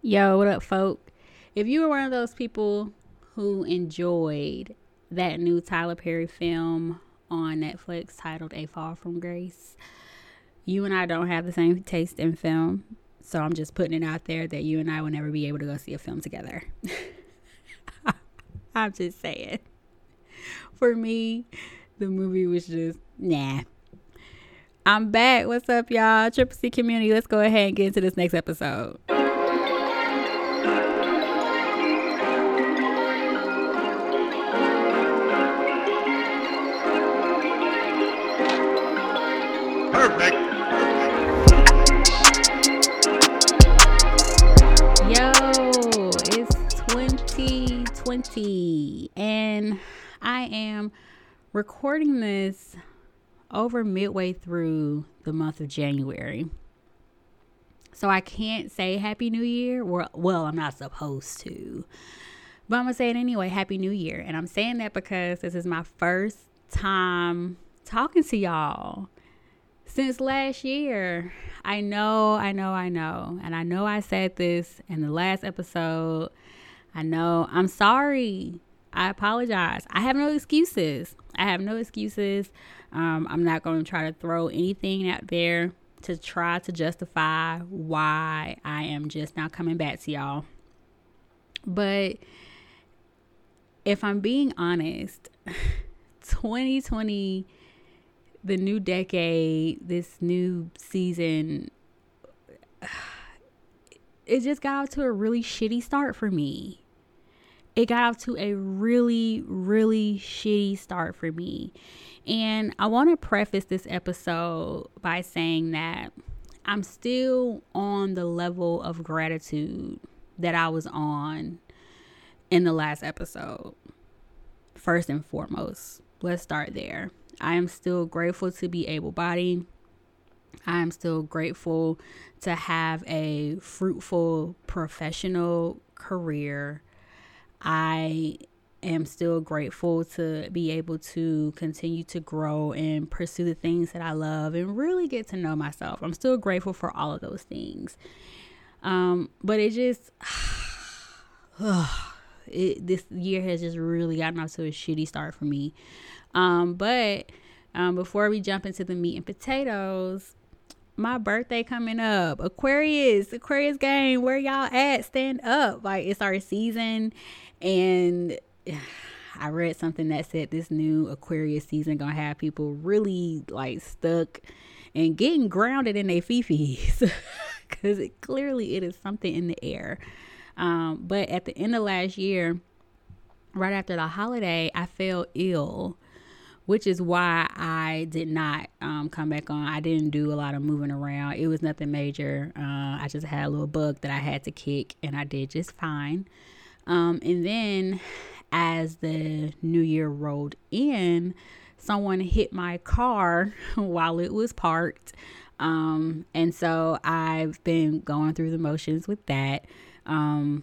Yo, what up, folk? If you were one of those people who enjoyed that new Tyler Perry film on Netflix titled A Fall from Grace, you and I don't have the same taste in film. So I'm just putting it out there that you and I will never be able to go see a film together. I'm just saying. For me, the movie was just nah. I'm back. What's up, y'all? Triple C community. Let's go ahead and get into this next episode. Recording this over midway through the month of January. So I can't say Happy New Year. Well, well, I'm not supposed to. But I'm going to say it anyway, Happy New Year. And I'm saying that because this is my first time talking to y'all since last year. I know, I know, I know. And I know I said this in the last episode. I know. I'm sorry. I apologize. I have no excuses. I have no excuses. Um, I'm not going to try to throw anything out there to try to justify why I am just now coming back to y'all. But if I'm being honest, 2020 the new decade, this new season, it just got off to a really shitty start for me. It got off to a really, really shitty start for me. And I want to preface this episode by saying that I'm still on the level of gratitude that I was on in the last episode. First and foremost, let's start there. I am still grateful to be able bodied. I am still grateful to have a fruitful professional career. I am still grateful to be able to continue to grow and pursue the things that I love and really get to know myself. I'm still grateful for all of those things. Um, but it just, it, this year has just really gotten off to a shitty start for me. Um, but um, before we jump into the meat and potatoes, my birthday coming up. Aquarius, Aquarius game, where y'all at? Stand up. Like it's our season. And I read something that said this new Aquarius season gonna have people really like stuck and getting grounded in their fifis. Cause it, clearly it is something in the air. Um, but at the end of last year, right after the holiday, I fell ill which is why I did not um, come back on. I didn't do a lot of moving around. It was nothing major. Uh, I just had a little bug that I had to kick, and I did just fine. Um, and then, as the new year rolled in, someone hit my car while it was parked. Um, and so I've been going through the motions with that. Um,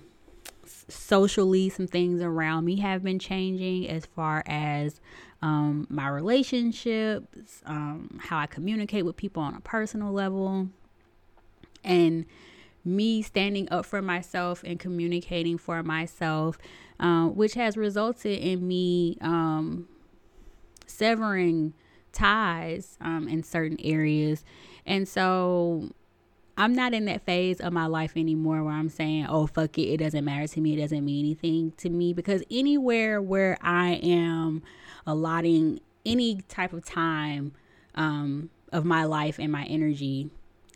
socially, some things around me have been changing as far as um, my relationships, um, how I communicate with people on a personal level, and me standing up for myself and communicating for myself, uh, which has resulted in me um, severing ties um, in certain areas. And so I'm not in that phase of my life anymore where I'm saying, oh, fuck it, it doesn't matter to me, it doesn't mean anything to me. Because anywhere where I am, allotting any type of time um, of my life and my energy,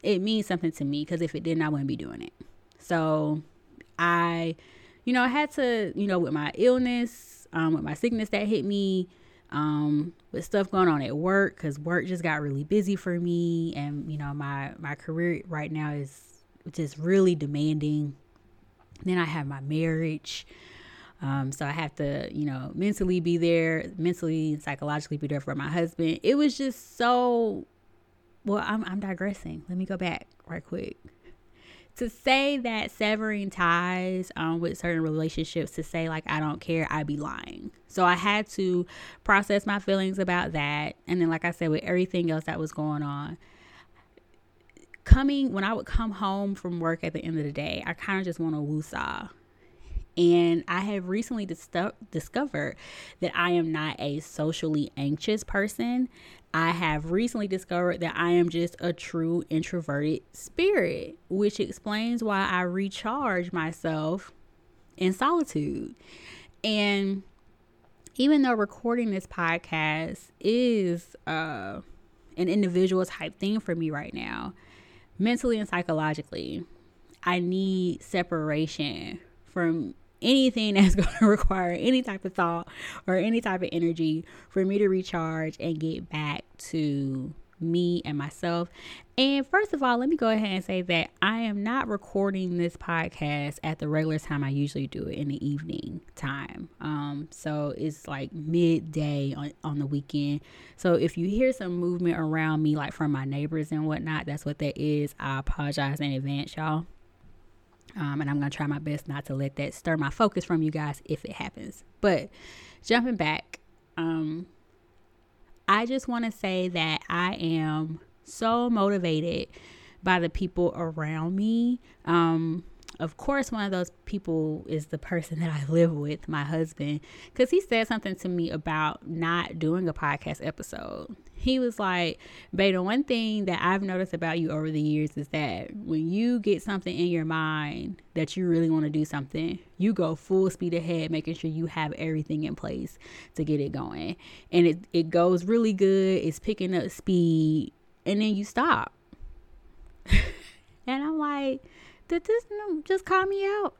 it means something to me because if it didn't, I wouldn't be doing it. So I, you know, I had to, you know, with my illness, um, with my sickness that hit me, um, with stuff going on at work, because work just got really busy for me, and you know, my my career right now is just really demanding. Then I have my marriage. Um, so I have to, you know, mentally be there, mentally and psychologically be there for my husband. It was just so. Well, I'm I'm digressing. Let me go back right quick. To say that severing ties um, with certain relationships, to say like I don't care, I'd be lying. So I had to process my feelings about that, and then like I said, with everything else that was going on, coming when I would come home from work at the end of the day, I kind of just want to woosah. And I have recently dis- discovered that I am not a socially anxious person. I have recently discovered that I am just a true introverted spirit, which explains why I recharge myself in solitude. And even though recording this podcast is uh, an individual type thing for me right now, mentally and psychologically, I need separation from anything that's going to require any type of thought or any type of energy for me to recharge and get back to me and myself. And first of all, let me go ahead and say that I am not recording this podcast at the regular time I usually do it in the evening time. Um, so it's like midday on, on the weekend. So if you hear some movement around me, like from my neighbors and whatnot, that's what that is. I apologize in advance, y'all. Um, and I'm going to try my best not to let that stir my focus from you guys if it happens. But jumping back, um, I just want to say that I am so motivated by the people around me. Um, of course, one of those people is the person that I live with, my husband, because he said something to me about not doing a podcast episode. He was like, Beta, one thing that I've noticed about you over the years is that when you get something in your mind that you really want to do something, you go full speed ahead, making sure you have everything in place to get it going. And it, it goes really good, it's picking up speed, and then you stop. and I'm like, did this just call me out?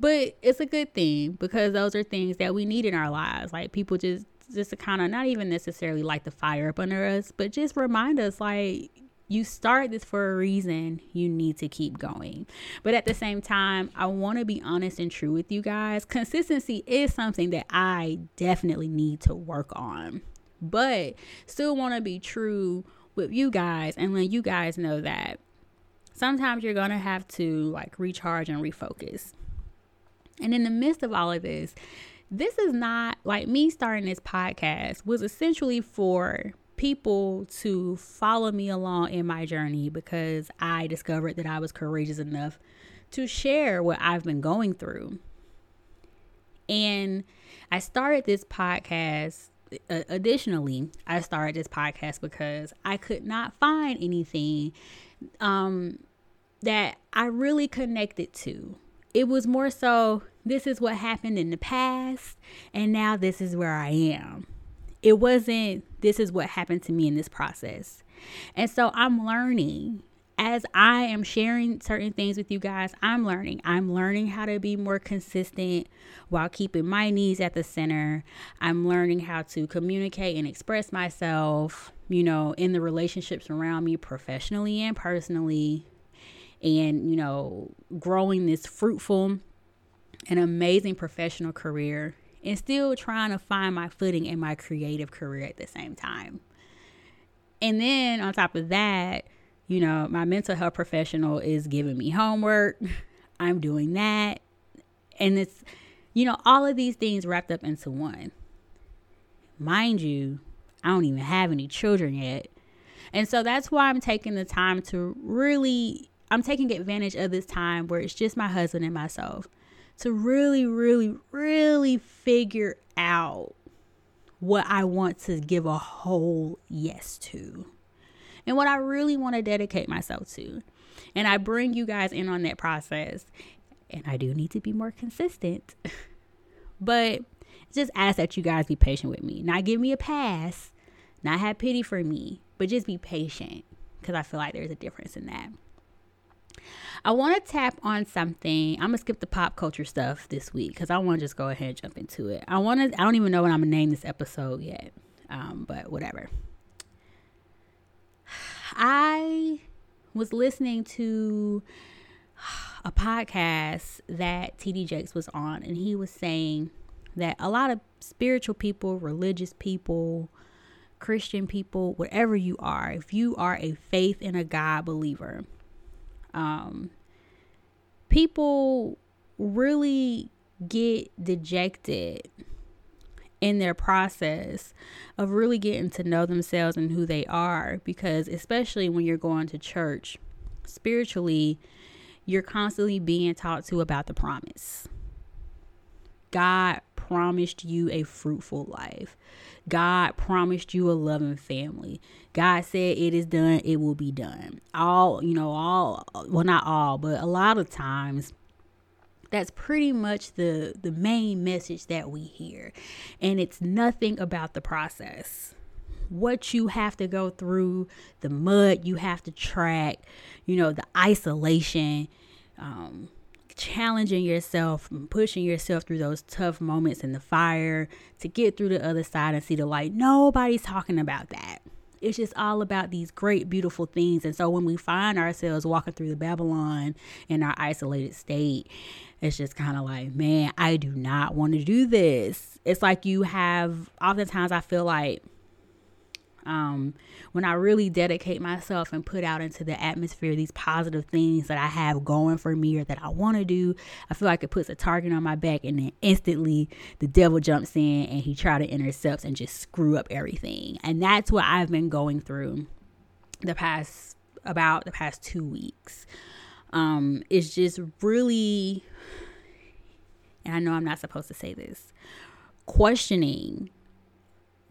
But it's a good thing because those are things that we need in our lives. Like people just just to kind of not even necessarily light the fire up under us, but just remind us like you start this for a reason. You need to keep going. But at the same time, I want to be honest and true with you guys. Consistency is something that I definitely need to work on, but still want to be true with you guys and let you guys know that sometimes you're going to have to like recharge and refocus. And in the midst of all of this, this is not like me starting this podcast was essentially for people to follow me along in my journey because I discovered that I was courageous enough to share what I've been going through. And I started this podcast. Uh, additionally, I started this podcast because I could not find anything um, that I really connected to. It was more so this is what happened in the past, and now this is where I am. It wasn't this is what happened to me in this process. And so I'm learning as I am sharing certain things with you guys, I'm learning. I'm learning how to be more consistent while keeping my needs at the center. I'm learning how to communicate and express myself, you know, in the relationships around me professionally and personally and, you know, growing this fruitful and amazing professional career and still trying to find my footing in my creative career at the same time. And then on top of that, you know, my mental health professional is giving me homework. I'm doing that. And it's, you know, all of these things wrapped up into one. Mind you, I don't even have any children yet. And so that's why I'm taking the time to really I'm taking advantage of this time where it's just my husband and myself to really, really, really figure out what I want to give a whole yes to and what I really want to dedicate myself to. And I bring you guys in on that process. And I do need to be more consistent. but just ask that you guys be patient with me. Not give me a pass, not have pity for me, but just be patient because I feel like there's a difference in that. I want to tap on something. I'm gonna skip the pop culture stuff this week because I want to just go ahead and jump into it. I want to. I don't even know what I'm gonna name this episode yet, um, but whatever. I was listening to a podcast that TD Jakes was on, and he was saying that a lot of spiritual people, religious people, Christian people, whatever you are, if you are a faith in a God believer, um, people really get dejected in their process of really getting to know themselves and who they are. Because, especially when you're going to church, spiritually, you're constantly being taught to about the promise. God promised you a fruitful life. God promised you a loving family. God said it is done, it will be done. All, you know, all well not all, but a lot of times that's pretty much the the main message that we hear. And it's nothing about the process. What you have to go through, the mud you have to track, you know, the isolation, um, challenging yourself pushing yourself through those tough moments in the fire to get through the other side and see the light. Nobody's talking about that. It's just all about these great, beautiful things. And so when we find ourselves walking through the Babylon in our isolated state, it's just kind of like, man, I do not want to do this. It's like you have, oftentimes, I feel like um, when I really dedicate myself and put out into the atmosphere these positive things that I have going for me or that I want to do, I feel like it puts a target on my back, and then instantly the devil jumps in and he try to intercept and just screw up everything. And that's what I've been going through the past about the past two weeks. Um, it's just really, and I know I'm not supposed to say this, questioning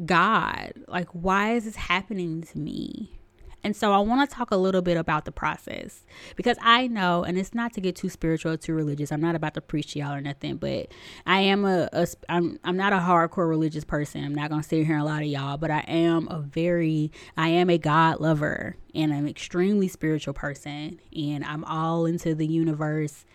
God, like, why is this happening to me? And so I want to talk a little bit about the process because I know, and it's not to get too spiritual or too religious. I'm not about to preach to y'all or nothing, but I am a, a I'm, I'm not a hardcore religious person. I'm not going to sit here and lot of y'all, but I am a very, I am a God lover and I'm an extremely spiritual person. And I'm all into the universe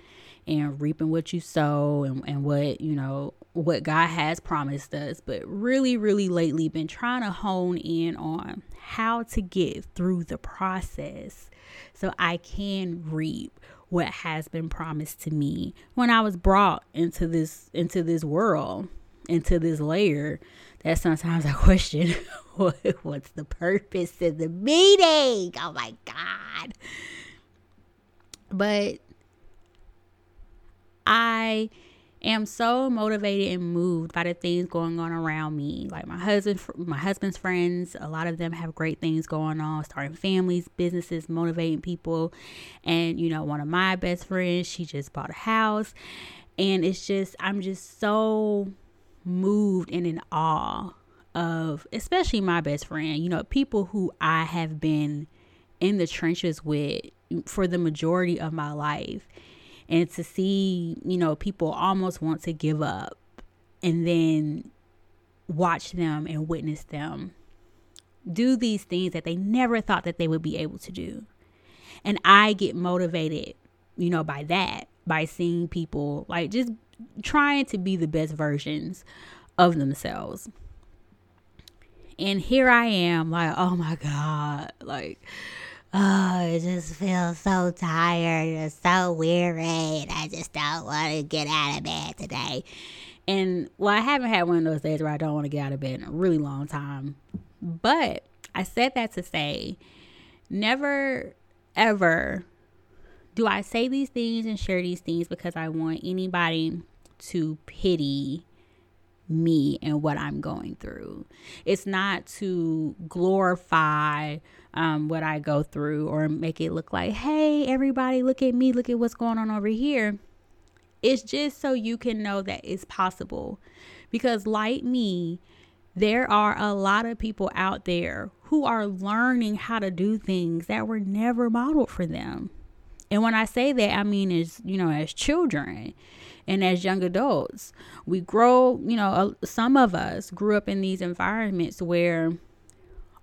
and reaping what you sow and, and what, you know, what God has promised us, but really, really lately been trying to hone in on how to get through the process so I can reap what has been promised to me when I was brought into this into this world, into this layer that sometimes I question what's the purpose of the meeting? Oh my God. But I am so motivated and moved by the things going on around me. Like my husband, my husband's friends, a lot of them have great things going on, starting families, businesses, motivating people. And you know, one of my best friends, she just bought a house, and it's just I'm just so moved and in awe of especially my best friend, you know, people who I have been in the trenches with for the majority of my life and to see, you know, people almost want to give up and then watch them and witness them do these things that they never thought that they would be able to do. And I get motivated, you know, by that, by seeing people like just trying to be the best versions of themselves. And here I am, like, oh my God, like, oh, I just feel so tired and so weary. And I just don't want to get out of bed today. And well, I haven't had one of those days where I don't want to get out of bed in a really long time. But I said that to say, never ever do I say these things and share these things because I want anybody to pity me and what I'm going through. It's not to glorify um, what I go through or make it look like, hey, everybody, look at me, look at what's going on over here. It's just so you can know that it's possible. Because, like me, there are a lot of people out there who are learning how to do things that were never modeled for them. And when I say that, I mean as, you know, as children and as young adults. We grow, you know, some of us grew up in these environments where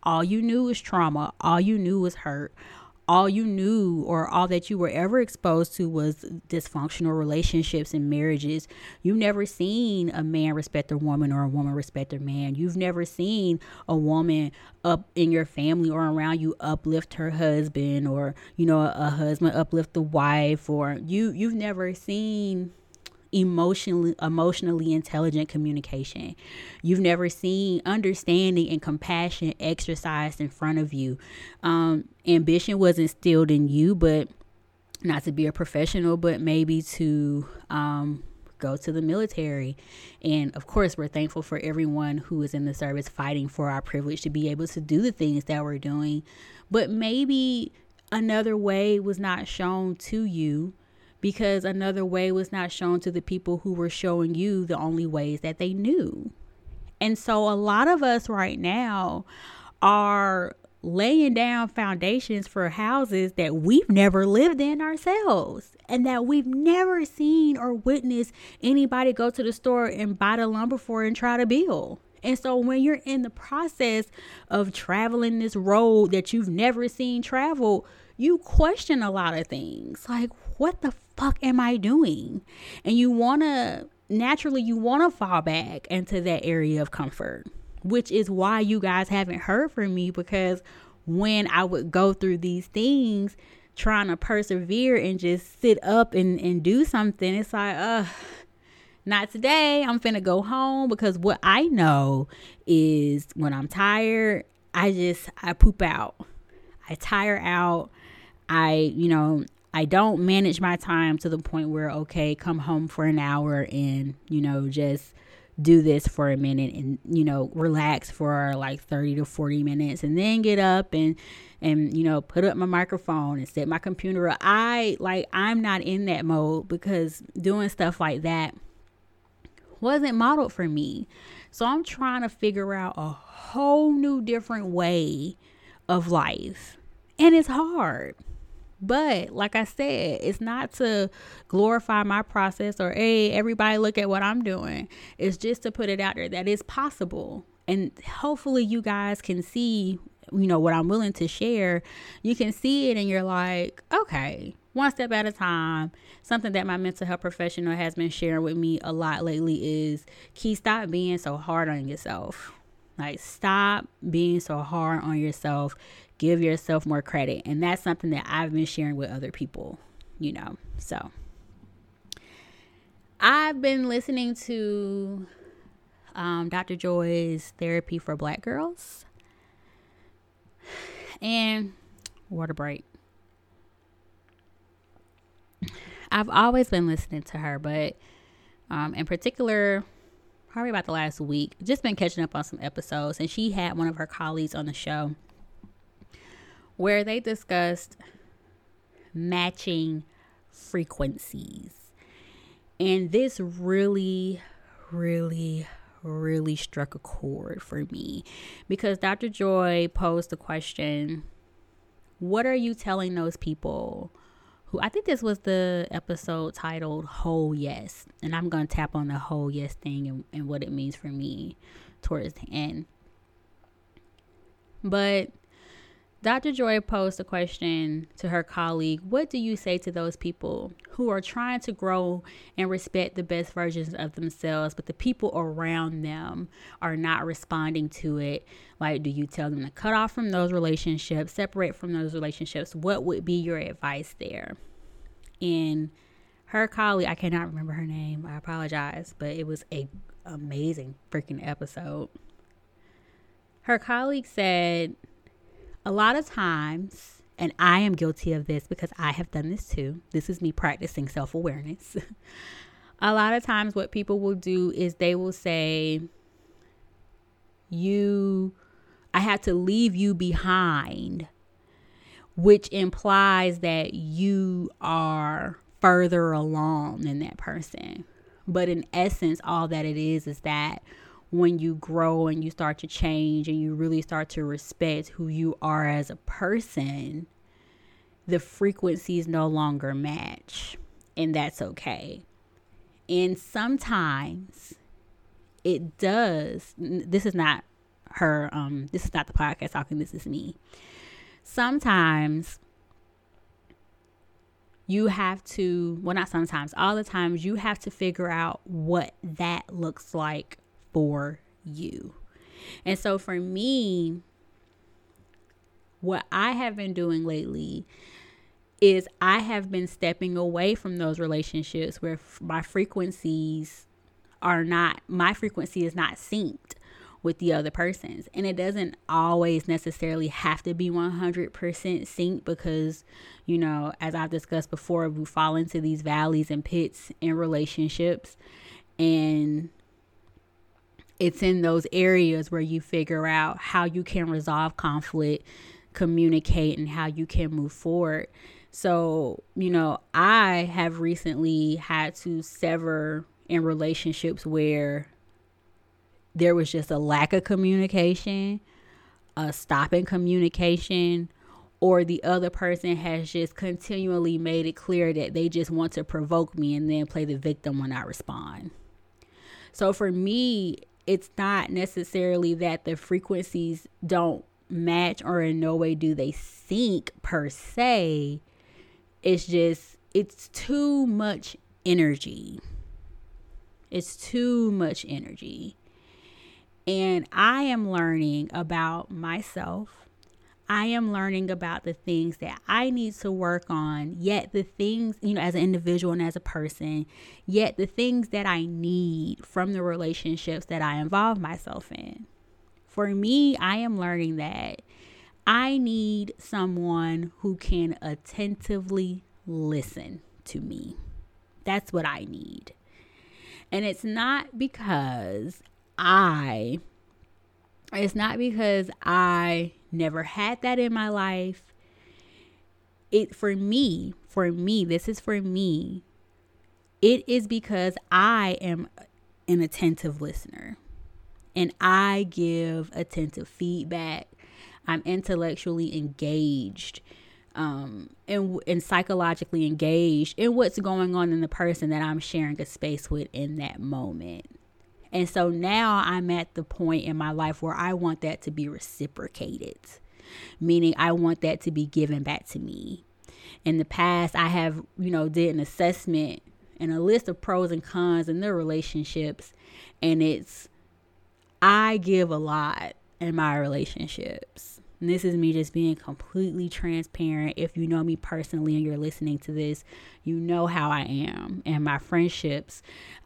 all you knew was trauma, all you knew was hurt, all you knew or all that you were ever exposed to was dysfunctional relationships and marriages. You've never seen a man respect a woman or a woman respect a man. You've never seen a woman up in your family or around you uplift her husband or, you know, a, a husband uplift the wife or you you've never seen emotionally emotionally intelligent communication. You've never seen understanding and compassion exercised in front of you. Um, ambition was instilled in you, but not to be a professional, but maybe to um, go to the military. And of course, we're thankful for everyone who is in the service fighting for our privilege to be able to do the things that we're doing. But maybe another way was not shown to you because another way was not shown to the people who were showing you the only ways that they knew. And so a lot of us right now are laying down foundations for houses that we've never lived in ourselves and that we've never seen or witnessed anybody go to the store and buy the lumber for and try to build. And so when you're in the process of traveling this road that you've never seen traveled, you question a lot of things. Like, what the fuck am I doing? And you want to naturally you want to fall back into that area of comfort which is why you guys haven't heard from me because when I would go through these things trying to persevere and just sit up and, and do something, it's like, uh, not today. I'm finna go home because what I know is when I'm tired, I just I poop out. I tire out. I, you know, I don't manage my time to the point where okay, come home for an hour and, you know, just do this for a minute and you know relax for like 30 to 40 minutes and then get up and and you know put up my microphone and set my computer up. I like i'm not in that mode because doing stuff like that wasn't modeled for me. So i'm trying to figure out a whole new different way of life. And it's hard but like I said, it's not to glorify my process or, hey, everybody look at what I'm doing. It's just to put it out there that it's possible. And hopefully you guys can see, you know, what I'm willing to share. You can see it and you're like, okay, one step at a time. Something that my mental health professional has been sharing with me a lot lately is key stop being so hard on yourself. Like, stop being so hard on yourself give yourself more credit. And that's something that I've been sharing with other people, you know. So I've been listening to um, Dr. Joy's therapy for black girls and water break. I've always been listening to her, but um, in particular, probably about the last week, just been catching up on some episodes. And she had one of her colleagues on the show where they discussed matching frequencies. And this really, really, really struck a chord for me because Dr. Joy posed the question What are you telling those people? Who I think this was the episode titled Whole Yes. And I'm going to tap on the whole yes thing and, and what it means for me towards the end. But Dr. Joy posed a question to her colleague What do you say to those people who are trying to grow and respect the best versions of themselves, but the people around them are not responding to it? Like, do you tell them to cut off from those relationships, separate from those relationships? What would be your advice there? And her colleague, I cannot remember her name, I apologize, but it was a amazing freaking episode. Her colleague said, a lot of times, and I am guilty of this because I have done this too. This is me practicing self awareness. a lot of times, what people will do is they will say, You, I had to leave you behind, which implies that you are further along than that person. But in essence, all that it is is that when you grow and you start to change and you really start to respect who you are as a person, the frequencies no longer match. And that's okay. And sometimes it does. This is not her, um, this is not the podcast talking, this is me. Sometimes you have to, well, not sometimes, all the times, you have to figure out what that looks like for you. And so for me, what I have been doing lately is I have been stepping away from those relationships where my frequencies are not, my frequency is not synced with the other persons. And it doesn't always necessarily have to be 100% synced because, you know, as I've discussed before, we fall into these valleys and pits in relationships. And it's in those areas where you figure out how you can resolve conflict, communicate, and how you can move forward. So, you know, I have recently had to sever in relationships where there was just a lack of communication, a stop in communication, or the other person has just continually made it clear that they just want to provoke me and then play the victim when I respond. So for me, it's not necessarily that the frequencies don't match or in no way do they sync per se. It's just, it's too much energy. It's too much energy. And I am learning about myself. I am learning about the things that I need to work on, yet the things, you know, as an individual and as a person, yet the things that I need from the relationships that I involve myself in. For me, I am learning that I need someone who can attentively listen to me. That's what I need. And it's not because I, it's not because I never had that in my life. It for me, for me, this is for me. It is because I am an attentive listener and I give attentive feedback. I'm intellectually engaged um, and, and psychologically engaged in what's going on in the person that I'm sharing a space with in that moment. And so now I'm at the point in my life where I want that to be reciprocated, meaning I want that to be given back to me. In the past, I have, you know, did an assessment and a list of pros and cons in their relationships. And it's, I give a lot in my relationships. And this is me just being completely transparent. If you know me personally and you're listening to this, you know how I am and my friendships.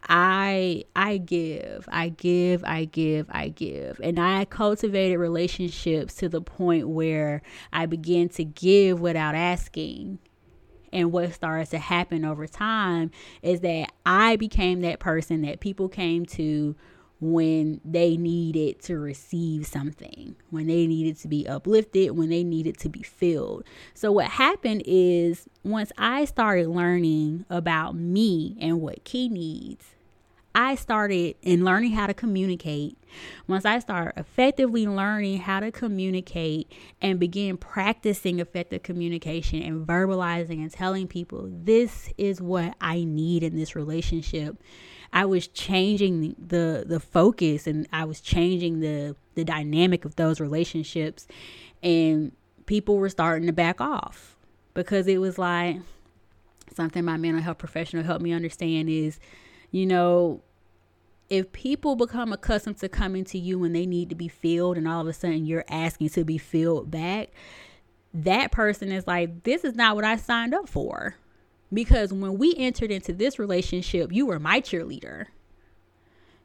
I I give, I give, I give, I give. And I cultivated relationships to the point where I began to give without asking. And what starts to happen over time is that I became that person that people came to when they needed to receive something, when they needed to be uplifted, when they needed to be filled. So, what happened is once I started learning about me and what Key needs, I started in learning how to communicate. Once I started effectively learning how to communicate and begin practicing effective communication and verbalizing and telling people, this is what I need in this relationship I was changing the the focus and I was changing the the dynamic of those relationships. And people were starting to back off because it was like something my mental health professional helped me understand is you know if people become accustomed to coming to you when they need to be filled and all of a sudden you're asking to be filled back that person is like this is not what I signed up for because when we entered into this relationship you were my cheerleader.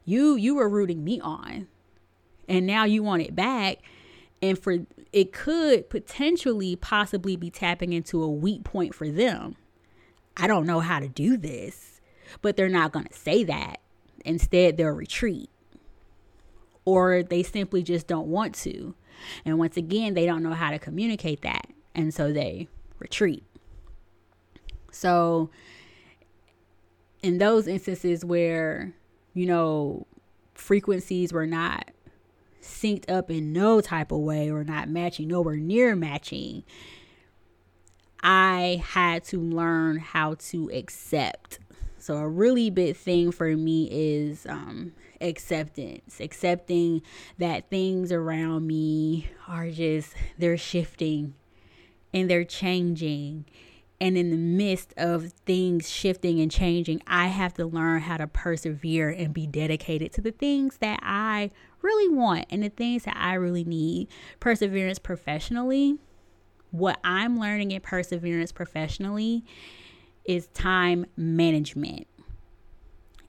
You you were rooting me on. And now you want it back. And for it could potentially possibly be tapping into a weak point for them. I don't know how to do this but they're not going to say that. Instead they'll retreat. Or they simply just don't want to. And once again they don't know how to communicate that. And so they retreat so, in those instances where, you know, frequencies were not synced up in no type of way or not matching, nowhere near matching, I had to learn how to accept. So, a really big thing for me is um, acceptance, accepting that things around me are just, they're shifting and they're changing and in the midst of things shifting and changing, I have to learn how to persevere and be dedicated to the things that I really want and the things that I really need. Perseverance professionally. What I'm learning in perseverance professionally is time management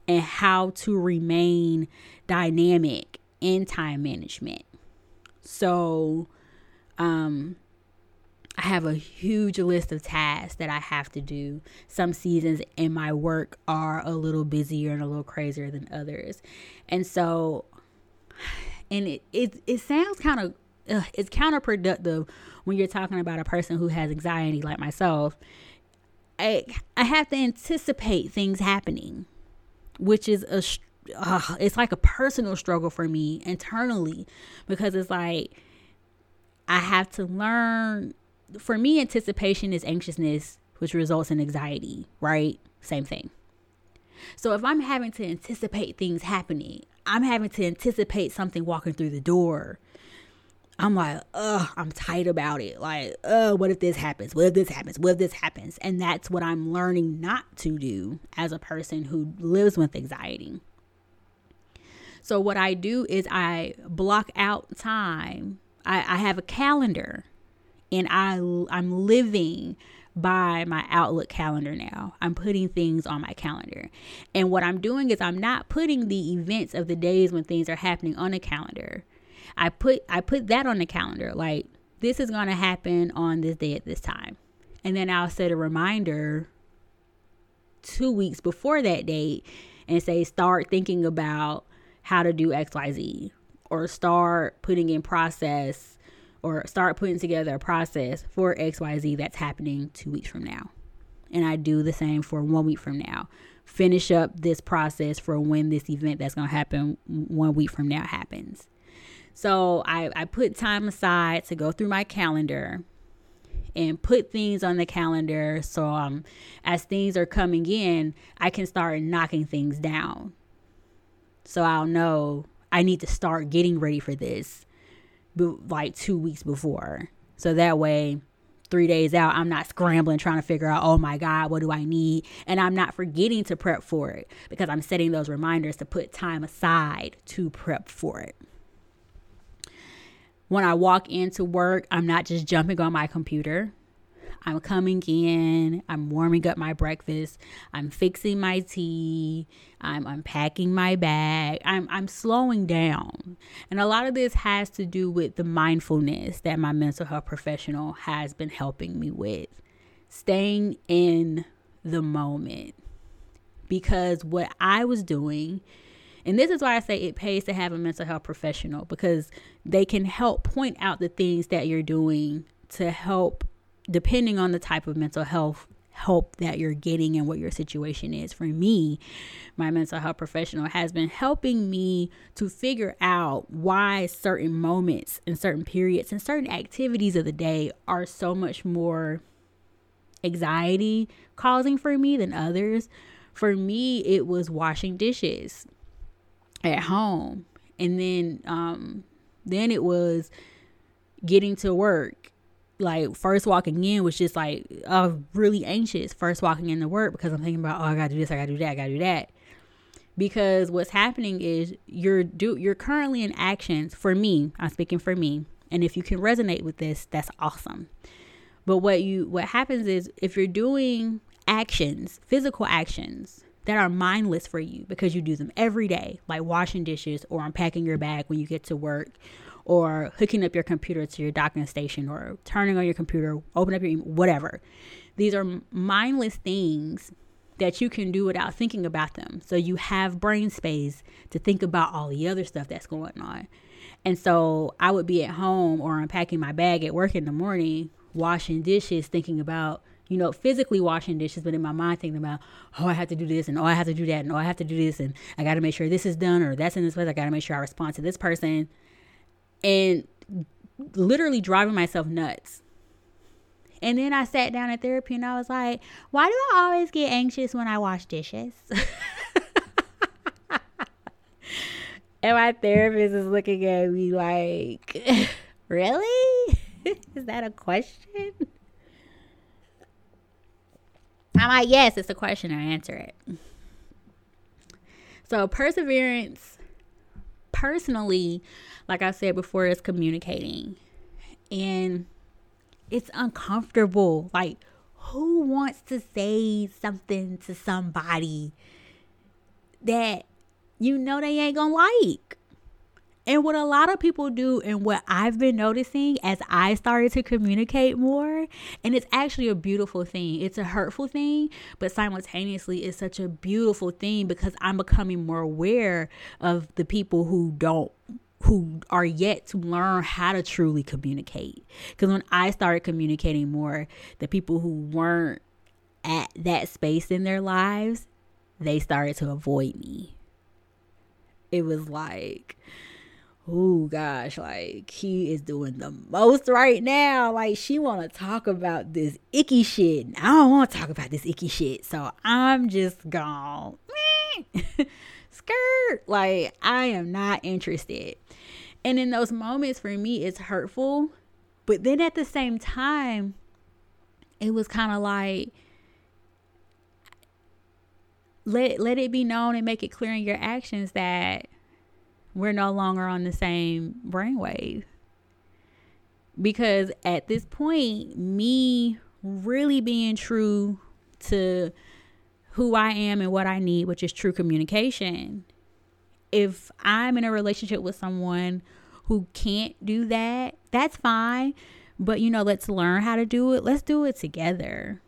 and how to remain dynamic in time management. So, um, I have a huge list of tasks that I have to do. Some seasons in my work are a little busier and a little crazier than others. And so, and it, it, it sounds kind of, it's counterproductive when you're talking about a person who has anxiety like myself. I, I have to anticipate things happening, which is a, uh, it's like a personal struggle for me internally because it's like, I have to learn for me, anticipation is anxiousness, which results in anxiety, right? Same thing. So if I'm having to anticipate things happening, I'm having to anticipate something walking through the door. I'm like, ugh, I'm tight about it. Like, uh, what if this happens? What if this happens? What if this happens? And that's what I'm learning not to do as a person who lives with anxiety. So what I do is I block out time. I, I have a calendar and I I'm living by my Outlook calendar now. I'm putting things on my calendar. And what I'm doing is I'm not putting the events of the days when things are happening on a calendar. I put I put that on the calendar like this is going to happen on this day at this time. And then I'll set a reminder 2 weeks before that date and say start thinking about how to do XYZ or start putting in process or start putting together a process for XYZ that's happening two weeks from now. And I do the same for one week from now. Finish up this process for when this event that's going to happen one week from now happens. So I, I put time aside to go through my calendar and put things on the calendar so um, as things are coming in, I can start knocking things down. So I'll know I need to start getting ready for this like two weeks before. So that way, three days out, I'm not scrambling trying to figure out, oh my God, what do I need? And I'm not forgetting to prep for it because I'm setting those reminders to put time aside to prep for it. When I walk into work, I'm not just jumping on my computer. I'm coming in, I'm warming up my breakfast, I'm fixing my tea, I'm unpacking my bag, I'm, I'm slowing down. And a lot of this has to do with the mindfulness that my mental health professional has been helping me with. Staying in the moment. Because what I was doing, and this is why I say it pays to have a mental health professional because they can help point out the things that you're doing to help depending on the type of mental health help that you're getting and what your situation is. For me, my mental health professional has been helping me to figure out why certain moments and certain periods and certain activities of the day are so much more anxiety causing for me than others. For me, it was washing dishes at home. And then um then it was getting to work like first walking in was just like uh really anxious first walking into work because I'm thinking about oh I gotta do this I gotta do that I gotta do that. Because what's happening is you're do you're currently in actions for me I'm speaking for me and if you can resonate with this that's awesome. But what you what happens is if you're doing actions physical actions that are mindless for you because you do them every day like washing dishes or unpacking your bag when you get to work or hooking up your computer to your docking station or turning on your computer, open up your email, whatever. These are mindless things that you can do without thinking about them. So you have brain space to think about all the other stuff that's going on. And so I would be at home or unpacking my bag at work in the morning, washing dishes, thinking about, you know, physically washing dishes, but in my mind thinking about, oh, I have to do this and oh, I have to do that and oh, I have to do this and I got to make sure this is done or that's in this place. I got to make sure I respond to this person and literally driving myself nuts. And then I sat down at therapy and I was like, why do I always get anxious when I wash dishes? and my therapist is looking at me like, really? is that a question? I'm like, yes, it's a question. I answer it. So, perseverance, personally, like I said before, is communicating. And it's uncomfortable. Like, who wants to say something to somebody that you know they ain't gonna like? And what a lot of people do, and what I've been noticing as I started to communicate more, and it's actually a beautiful thing. It's a hurtful thing, but simultaneously, it's such a beautiful thing because I'm becoming more aware of the people who don't who are yet to learn how to truly communicate. Because when I started communicating more, the people who weren't at that space in their lives, they started to avoid me. It was like, oh gosh, like he is doing the most right now. Like she want to talk about this icky shit. I don't want to talk about this icky shit. So I'm just gone. Skirt. Like I am not interested. And in those moments for me it's hurtful, but then at the same time it was kind of like let let it be known and make it clear in your actions that we're no longer on the same brainwave. Because at this point, me really being true to who I am and what I need, which is true communication. If I'm in a relationship with someone who can't do that, that's fine. But you know, let's learn how to do it. Let's do it together.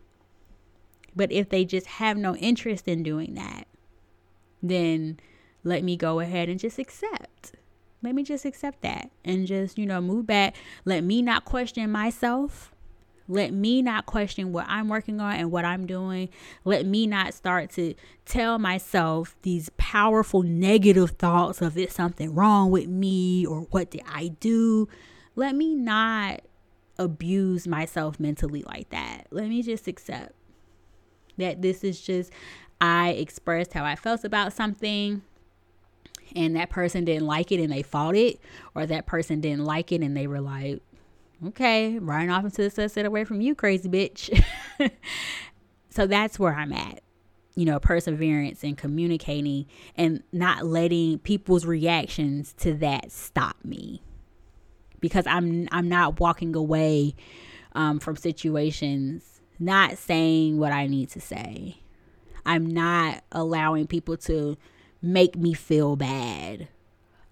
But if they just have no interest in doing that, then let me go ahead and just accept. Let me just accept that and just, you know, move back. Let me not question myself. Let me not question what I'm working on and what I'm doing. Let me not start to tell myself these powerful negative thoughts of is something wrong with me or what did I do. Let me not abuse myself mentally like that. Let me just accept that this is just I expressed how I felt about something and that person didn't like it and they fought it, or that person didn't like it and they were like, okay, running off into the sunset away from you, crazy bitch. so that's where I'm at. You know, perseverance and communicating and not letting people's reactions to that stop me. Because I'm I'm not walking away um, from situations, not saying what I need to say. I'm not allowing people to make me feel bad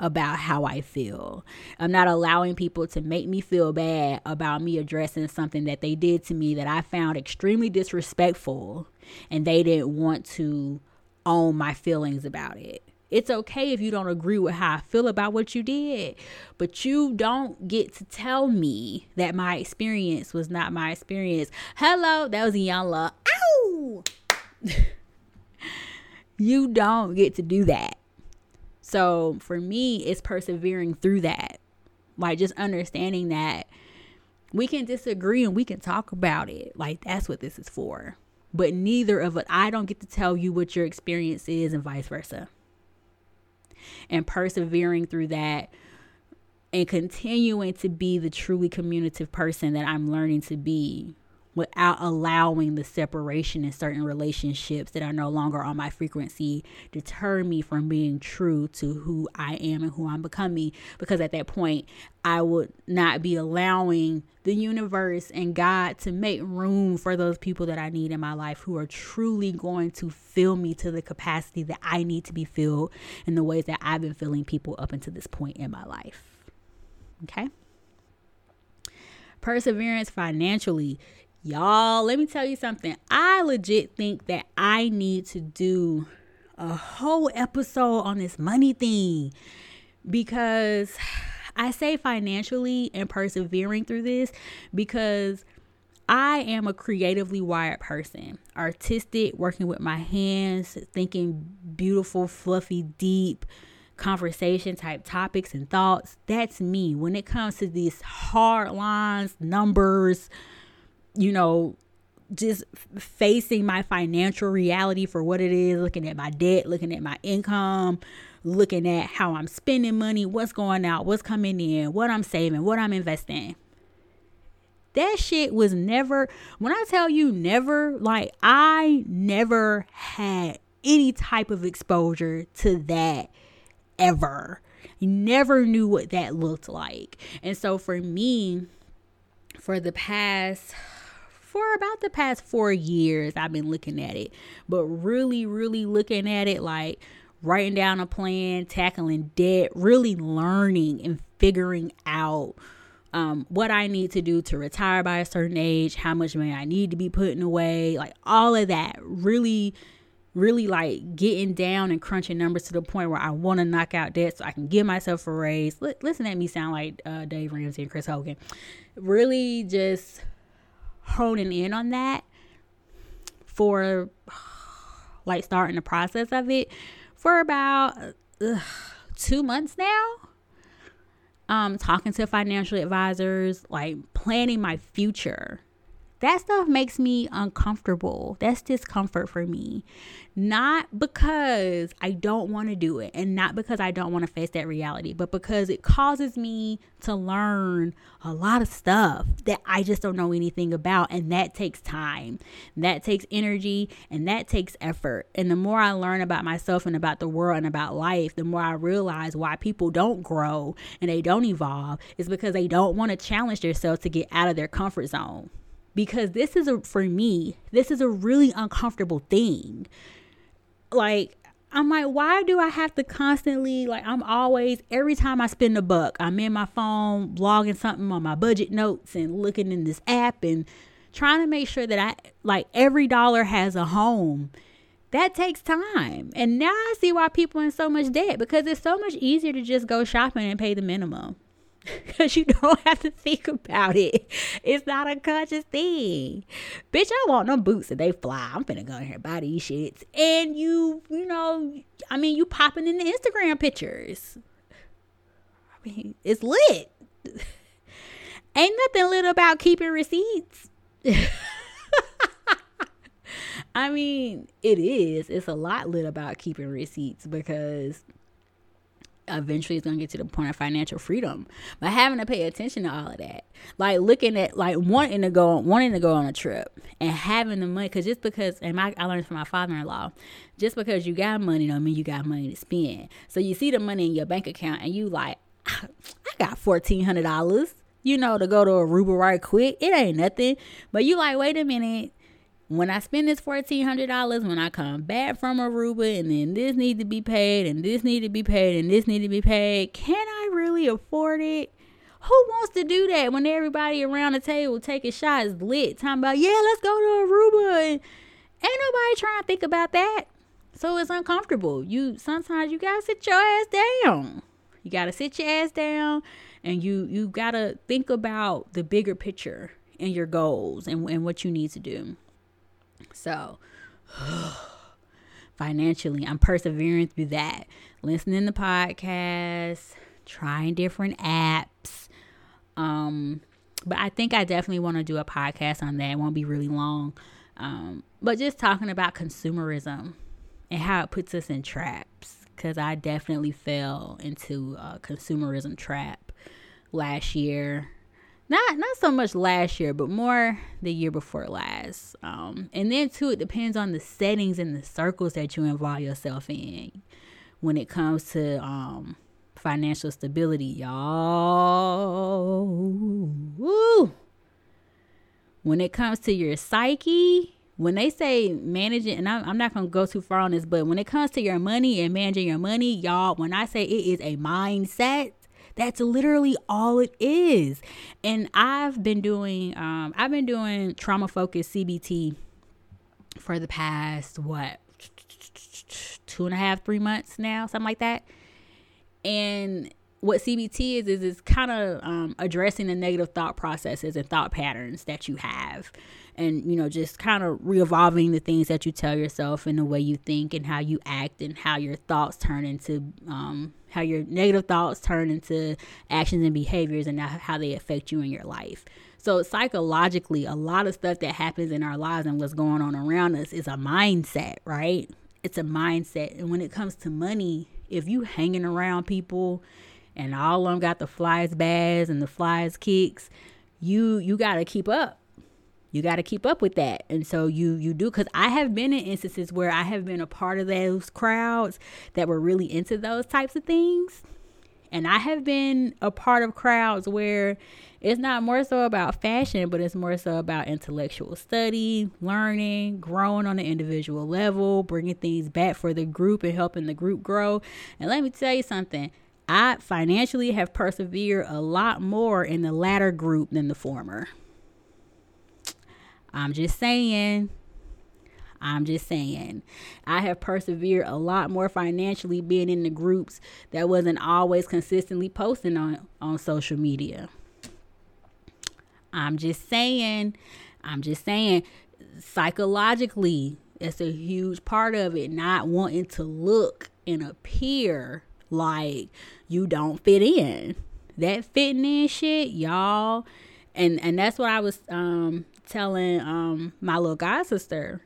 about how I feel. I'm not allowing people to make me feel bad about me addressing something that they did to me that I found extremely disrespectful and they didn't want to own my feelings about it. It's okay if you don't agree with how I feel about what you did, but you don't get to tell me that my experience was not my experience. Hello, that was Iyanla. Ow! You don't get to do that. So for me, it's persevering through that. Like just understanding that we can disagree and we can talk about it. Like that's what this is for. But neither of it, I don't get to tell you what your experience is and vice versa. And persevering through that and continuing to be the truly communicative person that I'm learning to be without allowing the separation in certain relationships that are no longer on my frequency deter me from being true to who I am and who I'm becoming. Because at that point, I would not be allowing the universe and God to make room for those people that I need in my life who are truly going to fill me to the capacity that I need to be filled in the ways that I've been filling people up until this point in my life. Okay perseverance financially. Y'all, let me tell you something. I legit think that I need to do a whole episode on this money thing because I say financially and persevering through this because I am a creatively wired person, artistic, working with my hands, thinking beautiful, fluffy, deep conversation type topics and thoughts. That's me. When it comes to these hard lines, numbers, you know, just facing my financial reality for what it is, looking at my debt, looking at my income, looking at how I'm spending money, what's going out, what's coming in, what I'm saving, what I'm investing. That shit was never, when I tell you never, like I never had any type of exposure to that ever. Never knew what that looked like. And so for me, for the past for about the past four years, I've been looking at it, but really, really looking at it like writing down a plan, tackling debt, really learning and figuring out um, what I need to do to retire by a certain age, how much money I need to be putting away, like all of that. Really, really like getting down and crunching numbers to the point where I want to knock out debt so I can give myself a raise. L- listen at me sound like uh, Dave Ramsey and Chris Hogan. Really just honing in on that for like starting the process of it for about uh, two months now um, talking to financial advisors, like planning my future. That stuff makes me uncomfortable. That's discomfort for me. Not because I don't want to do it and not because I don't want to face that reality, but because it causes me to learn a lot of stuff that I just don't know anything about. And that takes time, that takes energy, and that takes effort. And the more I learn about myself and about the world and about life, the more I realize why people don't grow and they don't evolve is because they don't want to challenge themselves to get out of their comfort zone because this is a for me this is a really uncomfortable thing like I'm like, why do I have to constantly like I'm always every time I spend a buck, I'm in my phone logging something on my budget notes and looking in this app and trying to make sure that I like every dollar has a home. That takes time. And now I see why people are in so much debt because it's so much easier to just go shopping and pay the minimum because you don't have to think about it. It's not a conscious thing. Bitch, I want them boots and they fly. I'm finna go in here buy these shits. And you, you know, I mean, you popping in the Instagram pictures. I mean, it's lit. Ain't nothing lit about keeping receipts. I mean, it is. It's a lot lit about keeping receipts because eventually it's gonna get to the point of financial freedom. But having to pay attention to all of that, like looking at like wanting to go wanting to go on a trip and having the money, because just because and my I learned from my father-in-law, just because you got money don't mean you got money to spend. So you see the money in your bank account and you like, I got fourteen hundred dollars. You know, to go to Aruba right quick. It ain't nothing. But you like, wait a minute when I spend this fourteen hundred dollars, when I come back from Aruba, and then this need to be paid, and this need to be paid, and this need to be paid, can I really afford it? Who wants to do that when everybody around the table taking shots lit, talking about yeah, let's go to Aruba, and ain't nobody trying to think about that. So it's uncomfortable. You sometimes you gotta sit your ass down. You gotta sit your ass down, and you you gotta think about the bigger picture and your goals and, and what you need to do. So, financially, I'm persevering through that. Listening to podcasts, trying different apps. Um, but I think I definitely want to do a podcast on that. It won't be really long. Um, but just talking about consumerism and how it puts us in traps. Because I definitely fell into a consumerism trap last year not not so much last year, but more the year before last. Um, and then too, it depends on the settings and the circles that you involve yourself in when it comes to um, financial stability, y'all. When it comes to your psyche, when they say managing, and I'm, I'm not gonna go too far on this, but when it comes to your money and managing your money, y'all, when I say it is a mindset that's literally all it is. And I've been doing um I've been doing trauma focused CBT for the past what two and a half, three months now, something like that. And what CBT is is it's kind of um, addressing the negative thought processes and thought patterns that you have, and you know just kind of re-evolving the things that you tell yourself and the way you think and how you act and how your thoughts turn into um, how your negative thoughts turn into actions and behaviors and how they affect you in your life. So, psychologically, a lot of stuff that happens in our lives and what's going on around us is a mindset, right? It's a mindset. And when it comes to money, if you hanging around people and all of them got the flies bags and the flies kicks, you you got to keep up you got to keep up with that and so you you do because i have been in instances where i have been a part of those crowds that were really into those types of things And I have been a part of crowds where it's not more so about fashion, but it's more so about intellectual study, learning, growing on an individual level, bringing things back for the group and helping the group grow. And let me tell you something I financially have persevered a lot more in the latter group than the former. I'm just saying. I'm just saying. I have persevered a lot more financially being in the groups that wasn't always consistently posting on, on social media. I'm just saying. I'm just saying. Psychologically, it's a huge part of it, not wanting to look and appear like you don't fit in. That fitting in shit, y'all. And and that's what I was um telling um my little god sister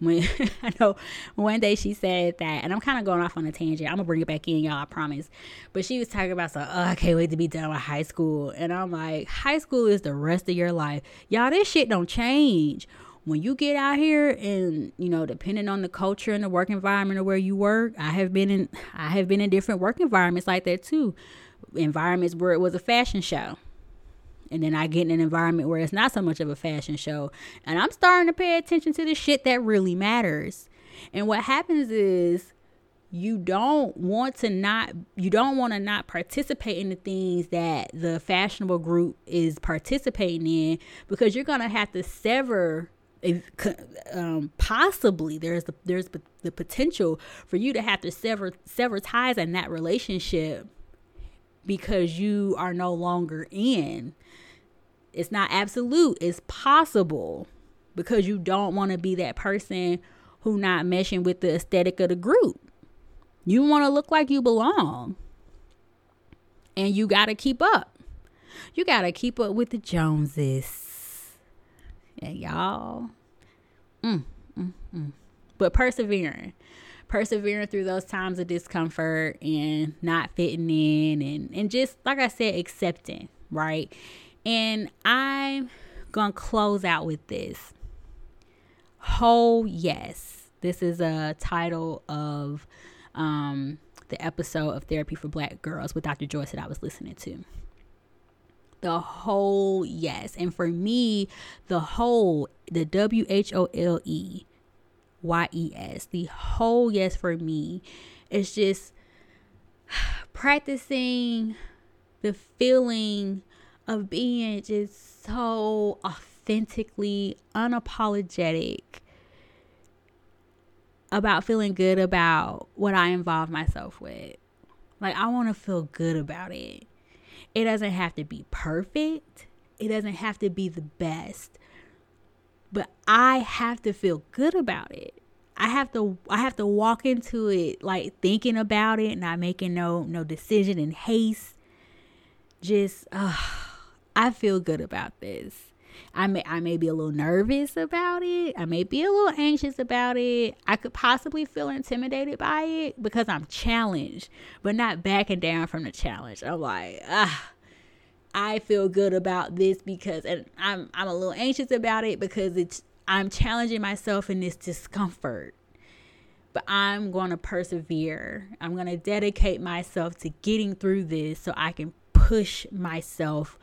when I know one day she said that, and I'm kind of going off on a tangent. I'm gonna bring it back in, y'all. I promise. But she was talking about so, oh, I can't wait to be done with high school, and I'm like, high school is the rest of your life, y'all. This shit don't change when you get out here, and you know, depending on the culture and the work environment or where you work. I have been in, I have been in different work environments like that too, environments where it was a fashion show and then I get in an environment where it's not so much of a fashion show. And I'm starting to pay attention to the shit that really matters. And what happens is you don't want to not you don't want to not participate in the things that the fashionable group is participating in because you're going to have to sever um, possibly there's the, there's the potential for you to have to sever sever ties in that relationship because you are no longer in it's not absolute it's possible because you don't want to be that person who not meshing with the aesthetic of the group. You want to look like you belong. And you got to keep up. You got to keep up with the joneses. And y'all mm, mm, mm. but persevering persevering through those times of discomfort and not fitting in and, and just like i said accepting right and I'm going to close out with this. Whole Yes. This is a title of um, the episode of Therapy for Black Girls with Dr. Joyce that I was listening to. The whole yes. And for me, the whole, the W H O L E Y E S, the whole yes for me is just practicing the feeling of being just so authentically unapologetic about feeling good about what I involve myself with. Like, I want to feel good about it. It doesn't have to be perfect, it doesn't have to be the best, but I have to feel good about it. I have to I have to walk into it like thinking about it, not making no no decision in haste. Just uh I feel good about this. I may I may be a little nervous about it. I may be a little anxious about it. I could possibly feel intimidated by it because I'm challenged, but not backing down from the challenge. I'm like, ah, I feel good about this because and I'm I'm a little anxious about it because it's I'm challenging myself in this discomfort. But I'm going to persevere. I'm going to dedicate myself to getting through this so I can push myself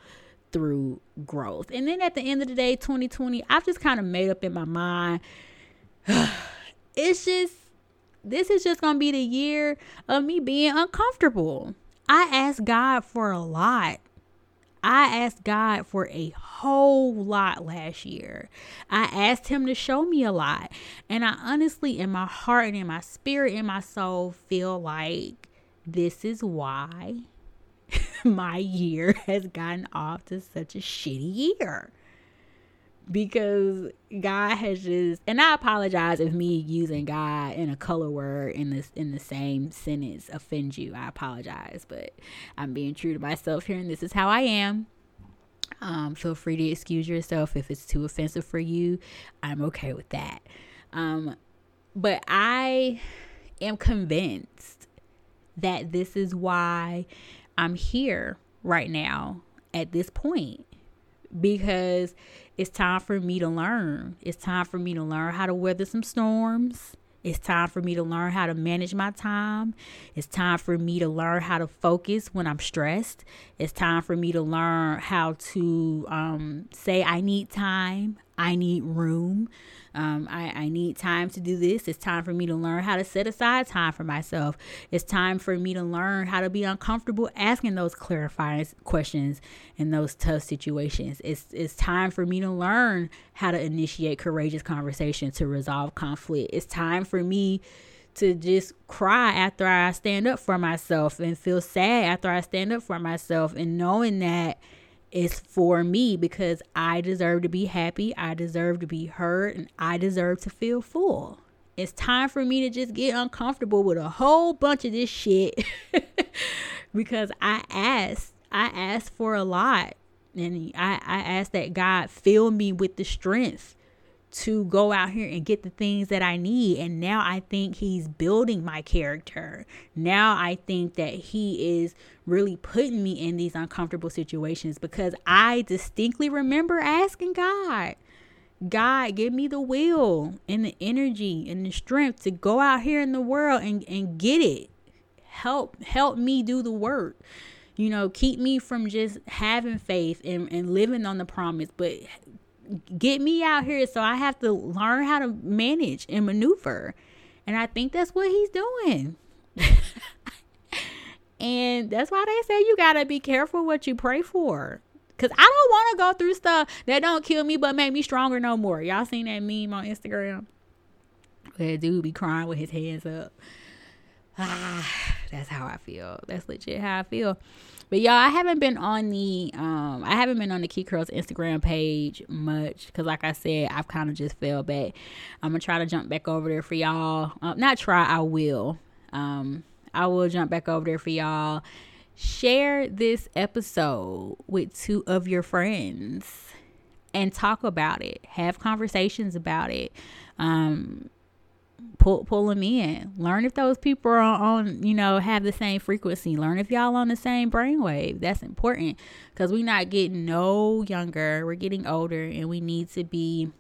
through growth. And then at the end of the day, 2020, I've just kind of made up in my mind. it's just, this is just going to be the year of me being uncomfortable. I asked God for a lot. I asked God for a whole lot last year. I asked Him to show me a lot. And I honestly, in my heart and in my spirit, in my soul, feel like this is why my year has gotten off to such a shitty year because God has just and I apologize if me using God in a color word in this in the same sentence offends you. I apologize, but I'm being true to myself here and this is how I am. Um, feel free to excuse yourself if it's too offensive for you. I'm okay with that. Um, but I am convinced that this is why I'm here right now at this point because it's time for me to learn. It's time for me to learn how to weather some storms. It's time for me to learn how to manage my time. It's time for me to learn how to focus when I'm stressed. It's time for me to learn how to um, say, I need time, I need room. Um, I, I need time to do this. It's time for me to learn how to set aside time for myself. It's time for me to learn how to be uncomfortable asking those clarifying questions in those tough situations. It's, it's time for me to learn how to initiate courageous conversation to resolve conflict. It's time for me to just cry after I stand up for myself and feel sad after I stand up for myself and knowing that is for me because I deserve to be happy, I deserve to be heard, and I deserve to feel full. It's time for me to just get uncomfortable with a whole bunch of this shit because I asked, I asked for a lot. And I, I asked that God fill me with the strength to go out here and get the things that I need. And now I think he's building my character. Now I think that he is really putting me in these uncomfortable situations because I distinctly remember asking God, God, give me the will and the energy and the strength to go out here in the world and, and get it. Help help me do the work. You know, keep me from just having faith and, and living on the promise, but get me out here so I have to learn how to manage and maneuver. And I think that's what he's doing. and that's why they say you got to be careful what you pray for. Cause I don't want to go through stuff that don't kill me but make me stronger no more. Y'all seen that meme on Instagram? Where dude be crying with his hands up. Ah, that's how I feel. That's legit how I feel. But y'all, I haven't been on the um I haven't been on the Key Curls Instagram page much because like I said, I've kind of just fell back. I'm gonna try to jump back over there for y'all. Uh, not try, I will. Um, I will jump back over there for y'all. Share this episode with two of your friends and talk about it. Have conversations about it. Um, pull pull them in. Learn if those people are on, you know, have the same frequency. Learn if y'all on the same brainwave. That's important because we're not getting no younger. We're getting older, and we need to be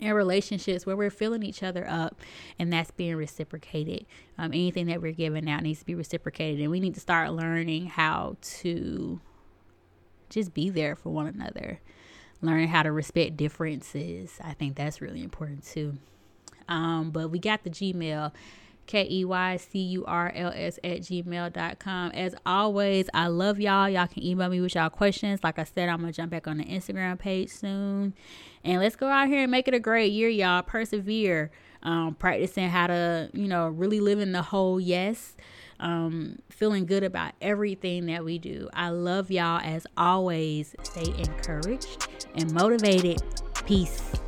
in relationships where we're filling each other up and that's being reciprocated um, anything that we're giving out needs to be reciprocated and we need to start learning how to just be there for one another learning how to respect differences i think that's really important too um, but we got the Gmail. K E Y C U R L S at gmail.com. As always, I love y'all. Y'all can email me with y'all questions. Like I said, I'm going to jump back on the Instagram page soon. And let's go out here and make it a great year, y'all. Persevere. Um, practicing how to, you know, really live in the whole yes. Um, feeling good about everything that we do. I love y'all as always. Stay encouraged and motivated. Peace.